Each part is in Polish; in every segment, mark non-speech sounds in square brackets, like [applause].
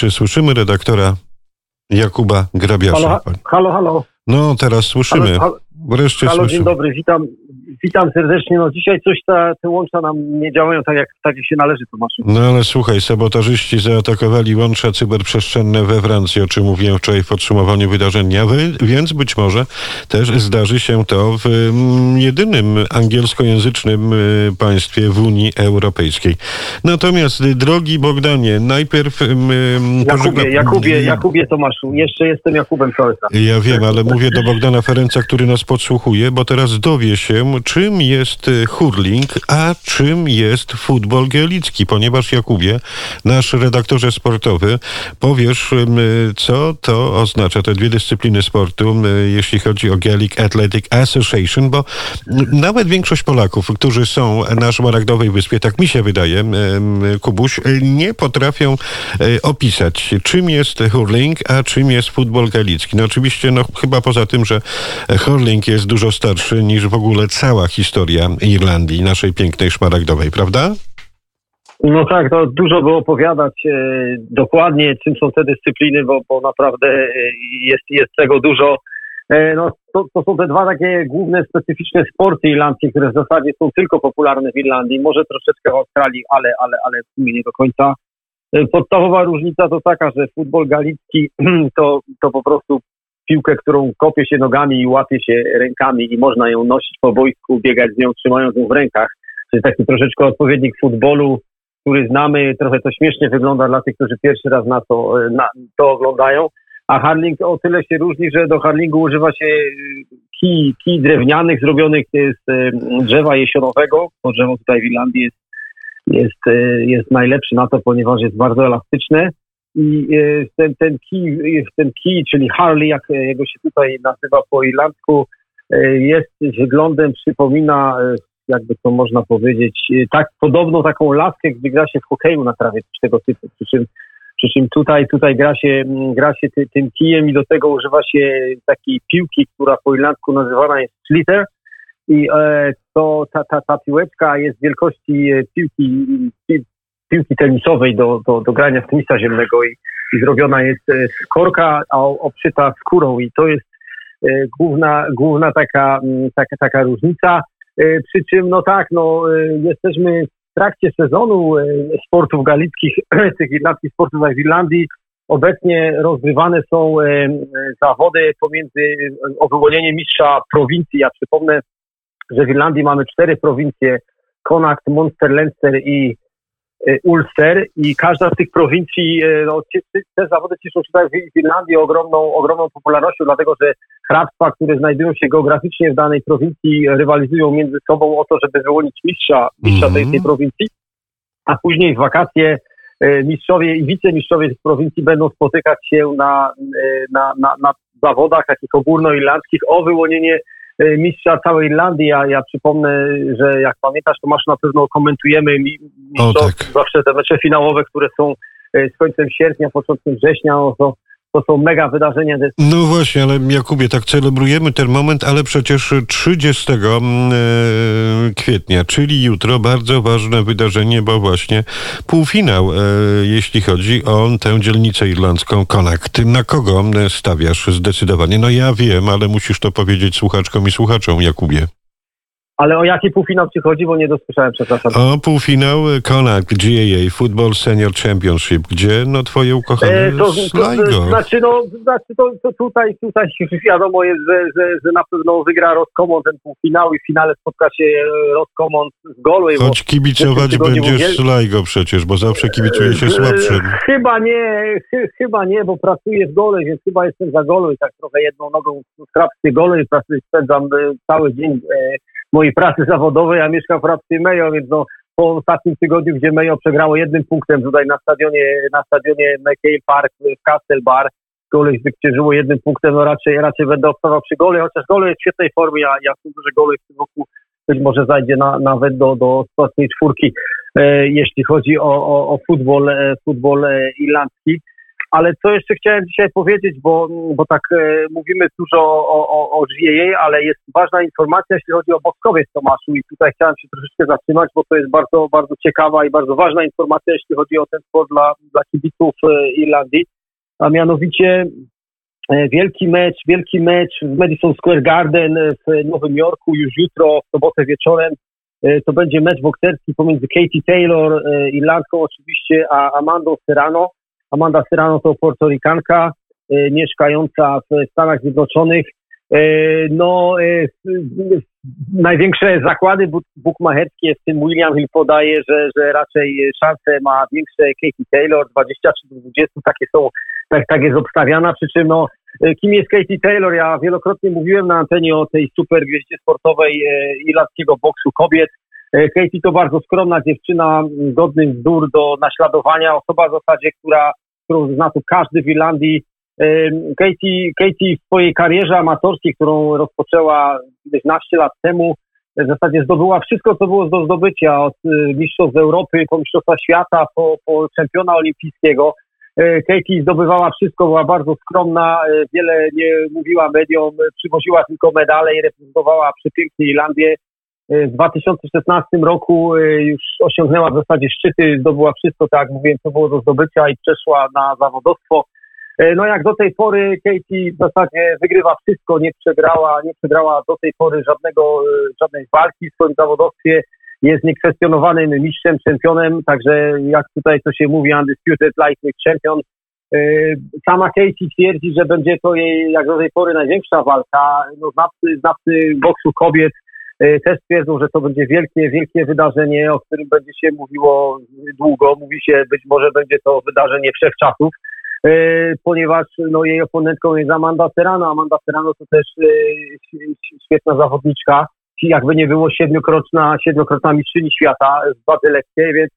Czy słyszymy redaktora Jakuba Grabiasza? Halo, halo, halo. No, teraz słyszymy. Halo, halo, Wreszcie halo słyszymy. dzień dobry, witam, witam serdecznie. No dzisiaj coś ta, te łącza nam nie działają tak jak, tak jak się należy, Tomaszu. No ale słuchaj, sabotażyści zaatakowali łącza cyberprzestrzenne we Francji, o czym mówiłem wczoraj w podsumowaniu wydarzeń dnia, wy- więc być może też zdarzy się to w mm, jedynym angielskojęzycznym y, państwie w Unii Europejskiej. Natomiast, y, drogi Bogdanie, najpierw... ym, Jakubie, Jakubie, Jakubie Tomaszu. Jeszcze jestem Jakubem czas. Ja wiem, ale mówię do Bogdana Ferenca, który nas podsłuchuje, bo teraz dowie się, czym jest y, hurling, a czym jest futbol gaelicki, ponieważ Jakubie, nasz redaktorze sportowy, powiesz, co to oznacza, te dwie dyscypliny sportu, jeśli chodzi o Gaelic Athletic Association, bo nawet większość Polaków, którzy są na Szmaragdowej Wyspie, tak mi się wydaje, Kubuś, nie potrafią y, opisać, czym jest hurling, a czym jest futbol gaelicki. No oczywiście, no chyba poza tym, że hurling jest dużo starszy niż w ogóle cała historia Irlandii, naszej pięknej szmaragdowej, prawda? No tak, to dużo by opowiadać e, dokładnie, czym są te dyscypliny, bo, bo naprawdę e, jest, jest tego dużo. E, no, to, to są te dwa takie główne, specyficzne sporty irlandzkie, które w zasadzie są tylko popularne w Irlandii, może troszeczkę w Australii, ale, ale, ale w sumie nie do końca. E, Podstawowa różnica to taka, że futbol galicki [clears throat] to, to po prostu piłkę, którą kopie się nogami i łapie się rękami i można ją nosić po boisku, biegać z nią, trzymając ją w rękach. To jest taki troszeczkę odpowiednik futbolu, który znamy. Trochę to śmiesznie wygląda dla tych, którzy pierwszy raz na to, na, to oglądają. A harling o tyle się różni, że do harlingu używa się y, kij, kij drewnianych zrobionych z y, drzewa jesionowego. To drzewo tutaj w Irlandii jest, jest, jest najlepsze na to, ponieważ jest bardzo elastyczne. I y, ten, ten, kij, y, ten kij, czyli Harley, jak jego się tutaj nazywa po irlandzku, jest wyglądem, przypomina, jakby to można powiedzieć, tak podobną taką laskę, gdzie gra się w hokeju na trawie, coś tego typu. Przy czym, przy czym tutaj, tutaj gra się, gra się ty, tym kijem i do tego używa się takiej piłki, która po irlandzku nazywana jest sliter. I e, to ta, ta, ta piłeczka jest wielkości e, piłki, pi, piłki tenisowej do, do, do grania w tenisa ziemnego i, i zrobiona jest e, z korka, a obszyta skórą i to jest e, główna, główna taka, taka, taka różnica. E, Przy czym, no tak, no, e, jesteśmy w trakcie sezonu e, sportów galickich, [clears throat] tych irlandzkich sportów w Irlandii. Obecnie rozgrywane są e, e, zawody pomiędzy e, o wyłonienie mistrza prowincji. Ja przypomnę, że w Irlandii mamy cztery prowincje, Connacht, Munster, Leinster i e, Ulster i każda z tych prowincji, e, no, te zawody cieszą się tutaj w Irlandii ogromną, ogromną popularnością, dlatego że hrabstwa, które znajdują się geograficznie w danej prowincji, rywalizują między sobą o to, żeby wyłonić mistrza, mistrza tej, Mhm. tej prowincji, a później w wakacje e, mistrzowie i wicemistrzowie tych prowincji będą spotykać się na, e, na, na, na zawodach takich ogólnoirlandzkich o wyłonienie e, mistrza całej Irlandii. Ja, ja przypomnę, że jak pamiętasz, to masz na pewno komentujemy mi, mistrzostw, tak. zawsze te mecze finałowe, które są e, z końcem sierpnia, początkiem września, no to, to są mega wydarzenia. No właśnie, ale Jakubie, tak celebrujemy ten moment, ale przecież 30 mm, e, kwietnia, czyli jutro, bardzo ważne wydarzenie, bo właśnie półfinał, e, jeśli chodzi o tę dzielnicę irlandzką Connacht. Ty na kogo e, stawiasz zdecydowanie? No ja wiem, ale musisz to powiedzieć słuchaczkom i słuchaczom, Jakubie. Ale o jaki półfinał ci chodzi, bo nie dosłyszałem, przepraszam. O półfinał Connacht GAA Football Senior Championship, gdzie no twoje ukochane E, to, to, to, znaczy, no, znaczy to, to tutaj, tutaj [laughs] wiadomo jest, że, że, że na pewno wygra Roscommon ten półfinał i w finale spotka się e, Roscommon z Galway. Choć kibicować będziesz Sligo przecież, bo zawsze kibicuje się E, słabszym. Chyba nie, chy, chyba nie, bo pracuję w Galway, więc chyba jestem za Galway, tak trochę jedną nogą w hrabstwie Galway, pracuję, spędzam e, cały dzień mojej pracy zawodowej, a mieszkam w hrabstwie Mayo, więc no, po ostatnim tygodniu, gdzie Mayo przegrało jednym punktem tutaj na stadionie, na stadionie McKay Park w Castle Bar, Galway zwyciężyło jednym punktem, no raczej, raczej będę obstawał przy Galway, chociaż Galway jest w świetnej formie, ja, ja sądzę, że Galway w tym roku być może zajdzie na, nawet do, do ostatniej czwórki, e, jeśli chodzi o, o, o futbol, e, futbol e, irlandzki. Ale co jeszcze chciałem dzisiaj powiedzieć, bo, bo tak e, mówimy dużo o, o, o ale jest ważna informacja, jeśli chodzi o Boskowiec Tomaszu i tutaj chciałem się troszeczkę zatrzymać, bo to jest bardzo, bardzo ciekawa i bardzo ważna informacja, jeśli chodzi o ten sport dla, dla kibiców e, Irlandii, a mianowicie e, wielki mecz, wielki mecz w Madison Square Garden w Nowym Jorku już jutro, w sobotę wieczorem. E, To będzie mecz bokserski pomiędzy Katie Taylor, e, Irlandką oczywiście, a Amandą Serrano. Amanda Serrano to portorikanka e, mieszkająca w Stanach Zjednoczonych. E, No, e, w- największe zakłady buk- bukmacherskie, w tym William Hill podaje, że, że raczej szanse ma większe Katie Taylor, 23 do 20, takie są, tak, tak jest obstawiana, przy czym no, kim jest Katie Taylor? Ja wielokrotnie mówiłem na antenie o tej super gwieździe sportowej irlandzkiego boksu kobiet. E, Katie to bardzo skromna dziewczyna, m, godny wzór do naśladowania, osoba w zasadzie, która, którą zna tu każdy w Irlandii. Katie, Katie w swojej karierze amatorskiej, którą rozpoczęła 11 lat temu, w zasadzie zdobyła wszystko, co było do zdobycia, od y, mistrzostw Europy, po mistrzostwa świata, po, po czempiona olimpijskiego. E, Katie zdobywała wszystko, była bardzo skromna, e, wiele nie mówiła mediom, e, przywoziła tylko medale i reprezentowała przepięknie Irlandię. E, W 2016 roku e, już osiągnęła w zasadzie szczyty, zdobyła wszystko, tak jak mówiłem, co było do zdobycia i przeszła na zawodowstwo. E, No jak do tej pory Katie w zasadzie wygrywa wszystko, nie przegrała, nie przegrała do tej pory żadnego, żadnej walki w swoim zawodowstwie. Jest niekwestionowanym mistrzem, czempionem, także jak tutaj to się mówi, undisputed lightweight champion. Sama Katie twierdzi, że będzie to jej jak do tej pory największa walka. No, znawcy, znawcy boksu kobiet też twierdzą, że to będzie wielkie, wielkie wydarzenie, o którym będzie się mówiło długo. Mówi się, być może będzie to wydarzenie wszechczasów. E, ponieważ no, jej oponentką jest Amanda Serrano. Amanda Serrano to też e, świetna zawodniczka, jakby nie było siedmiokrotna, siedmiokrotna mistrzyni świata w wadze lekkiej, więc,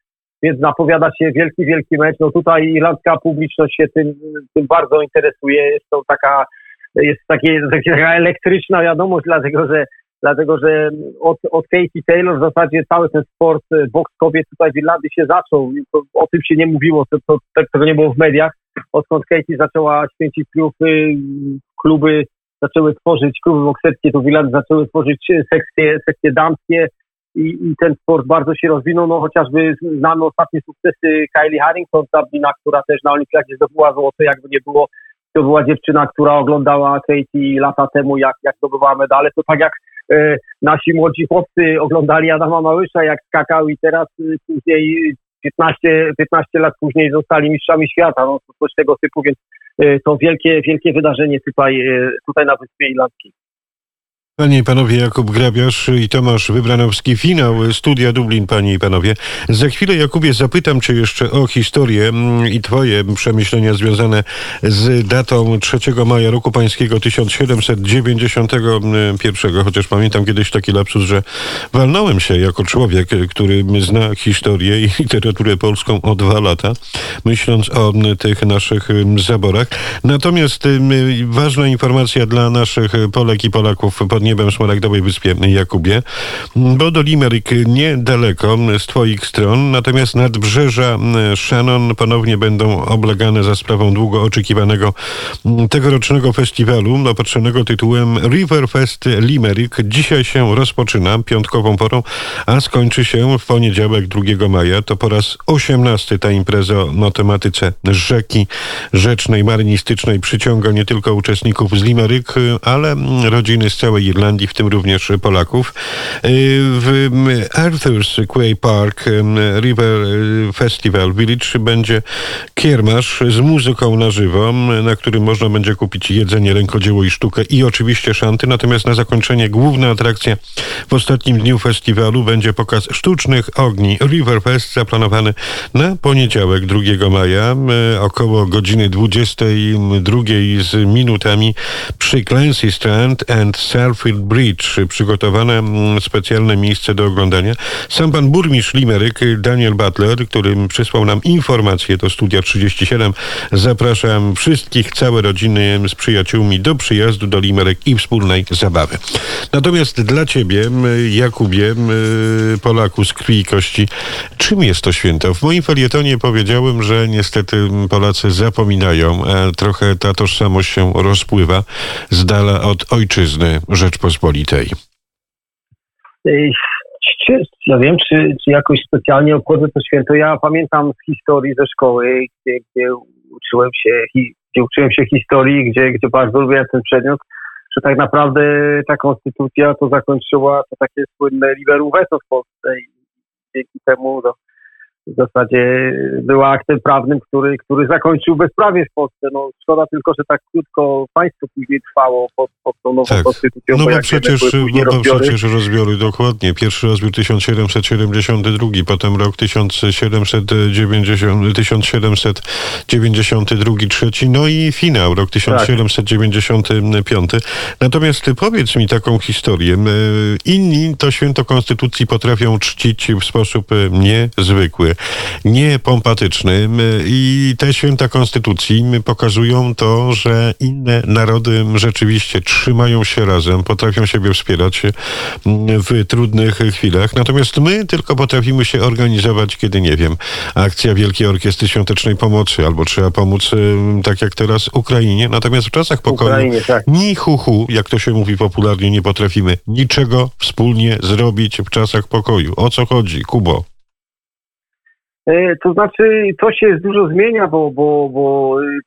więc zapowiada się wielki, wielki mecz. No tutaj irlandzka publiczność się tym, tym bardzo interesuje. Jest to taka, jest takie, taka elektryczna wiadomość, dlatego że dlatego że od, od Katie Taylor w zasadzie cały ten sport, e, boks kobiet tutaj w Irlandii się zaczął. O tym się nie mówiło, to, to, tego nie było w mediach. Odkąd Katie zaczęła święcić triumfy, kluby zaczęły tworzyć, kluby bokserskie tu w Irlandii zaczęły tworzyć sekcje, sekcje damskie i, i ten sport bardzo się rozwinął, no chociażby znamy ostatnie sukcesy Kylie Harrington z Dublina, która też na olimpiadzie zdobyła złoto, jakby nie było, to była dziewczyna, która oglądała Katie lata temu, jak, jak zdobywała medale, to tak jak nasi młodzi chłopcy oglądali Adama Małysza, jak skakał i teraz e, później 15, 15 lat później zostali mistrzami świata, no coś tego typu, więc e, to wielkie, wielkie wydarzenie tutaj, e, tutaj na Wyspie Irlandzkiej. Panie i panowie, Jakub Grabiarz i Tomasz Wybranowski. Finał Studia Dublin, panie i panowie. Za chwilę, Jakubie, zapytam cię jeszcze o historię mm, i twoje przemyślenia związane z datą 3 maja roku pańskiego 1791, chociaż pamiętam kiedyś taki lapsus, że walnąłem się jako człowiek, który zna historię i literaturę polską o dwa lata, myśląc o mm, tych naszych mm, zaborach. Natomiast ważna informacja dla naszych Polek i Polaków pod niebem Smaragdowej Wyspie Jakubie, bo do Limerick niedaleko z twoich stron, natomiast nadbrzeża Shannon ponownie będą oblegane za sprawą długo oczekiwanego tegorocznego festiwalu opatrzonego tytułem Riverfest Limerick. Dzisiaj się rozpoczyna piątkową porą, a skończy się w poniedziałek 2 maja. To po raz 18 ta impreza o tematyce rzeki rzecznej, marynistycznej przyciąga nie tylko uczestników z Limerick, ale rodziny z całej Irlandii, w tym również Polaków. W Arthur's Quay Park River Festival Village będzie kiermasz z muzyką na żywo, na którym można będzie kupić jedzenie, rękodzieło i sztukę i oczywiście szanty. Natomiast na zakończenie główna atrakcja w ostatnim dniu festiwalu będzie pokaz sztucznych ogni. Riverfest zaplanowany na poniedziałek 2 maja około godziny 22 z minutami przy Clancy Strand and Surf Anfield Bridge, przygotowane mm, specjalne miejsce do oglądania. Sam pan burmistrz Limerick, Daniel Butler, który przysłał nam informację do Studia 37. Zapraszam wszystkich, całe rodziny z przyjaciółmi do przyjazdu do Limerick i wspólnej zabawy. Natomiast dla ciebie, Jakubie, Polaku z krwi i kości, czym jest to święto? W moim felietonie powiedziałem, że niestety Polacy zapominają, a trochę ta tożsamość się rozpływa z dala od ojczyzny Rzeczpospolitej. Ja wiem, czy, czy jakoś specjalnie obchodzę to święto. Ja pamiętam z historii ze szkoły, gdzie, gdzie uczyłem się, gdzie uczyłem się historii, gdzie, gdzie bardzo lubiłem ten przedmiot, że tak naprawdę ta konstytucja to zakończyła to takie słynne liberum veto w Polsce i dzięki temu no, w zasadzie była aktem prawnym, który, który zakończył bezprawie w Polsce. No, szkoda tylko, że tak krótko państwo później trwało pod, pod tą nową Tak. konstytucją. No bo przecież, no bo rozbiory. przecież rozbiory dokładnie. Pierwszy rozbiór 1772, potem rok 1790, 1792, trzeci, no i finał, rok 1795. Natomiast ty powiedz mi taką historię. M, Inni to święto Konstytucji potrafią czcić w sposób e, niezwykły, niepompatyczny i te święta Konstytucji pokazują to, że inne narody rzeczywiście trzymają się razem, potrafią siebie wspierać m, w trudnych chwilach. Natomiast my tylko potrafimy się organizować, kiedy nie wiem, akcja Wielkiej Orkiestry Świątecznej Pomocy, albo trzeba pomóc, tak jak teraz, Ukrainie. Natomiast w czasach pokoju Ukrainie, tak. ni hu, hu, jak to się mówi popularnie, nie potrafimy niczego wspólnie zrobić w czasach pokoju. O co chodzi, Kubo? E, To znaczy, to się dużo zmienia, bo, bo, bo y,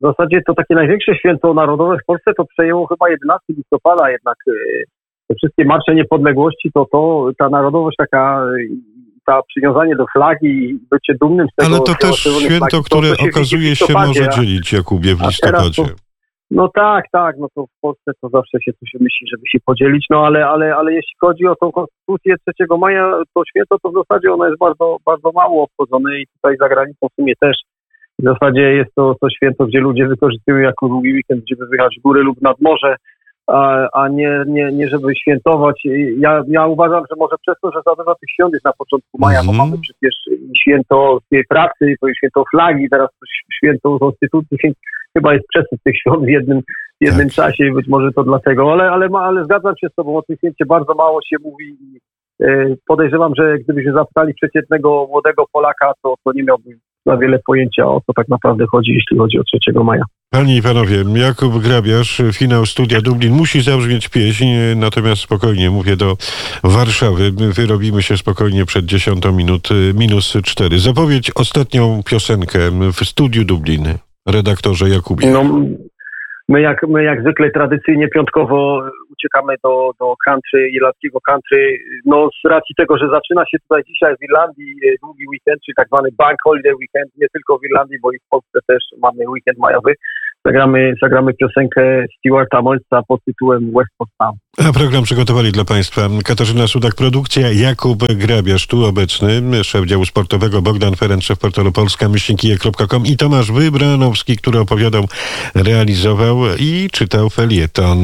w zasadzie to takie największe święto narodowe w Polsce to przejęło chyba 11 listopada, jednak y, te wszystkie marsze niepodległości, to to ta narodowość taka, y, ta przywiązanie do flagi i bycie dumnym z tego. Ale to też święto, flagi, które to się okazuje się może dzielić, Jakubie, w listopadzie. No tak, tak, no to w Polsce to zawsze się coś myśli, żeby się podzielić, no ale, ale, ale jeśli chodzi o tą konstytucję 3 maja, to święto to w zasadzie ono jest bardzo, bardzo mało obchodzone i tutaj za granicą w sumie też. W zasadzie jest to, to święto, gdzie ludzie wykorzystują jako długi weekend, żeby wyjechać w góry lub nad morze, a, a nie, nie, nie żeby świętować. Ja, ja uważam, że może przez to, że za dużo tych świąt jest na początku maja, bo Mhm. mamy przecież i święto tej pracy, to i święto flagi, teraz to święto konstytucji, chyba jest przesyp tych świąt w jednym, w jednym Tak. czasie i być może to dlatego, ale, ale, ale zgadzam się z tobą, o tym święcie bardzo mało się mówi i e, podejrzewam, że gdybyśmy zapytali przeciętnego młodego Polaka, to, to nie miałby za wiele pojęcia o co tak naprawdę chodzi, jeśli chodzi o 3 maja. Panie i panowie, Jakub Grabiarz, finał Studia Dublin musi zabrzmieć pieśń, natomiast spokojnie mówię do Warszawy. My Wyrobimy się spokojnie przed 10 minut, minus 4. Zapowiedź ostatnią piosenkę w Studiu Dublin. Redaktorze Jakubie. No, my, jak, my jak zwykle tradycyjnie piątkowo uciekamy do, do country, irlandzkiego country. No z racji tego, że zaczyna się tutaj dzisiaj w Irlandii e, długi weekend, czyli tak zwany bank holiday weekend, nie tylko w Irlandii, bo i w Polsce też mamy weekend majowy. Zagramy, zagramy piosenkę Stewarta Molca pod tytułem West Coast Town. A program przygotowali dla Państwa Katarzyna Sudak, produkcja, Jakub Grabiarz, tu obecny, szef działu sportowego, Bogdan Ferenc, szef portalu polska i Tomasz Wybranowski, który opowiadał, realizował i czytał felieton.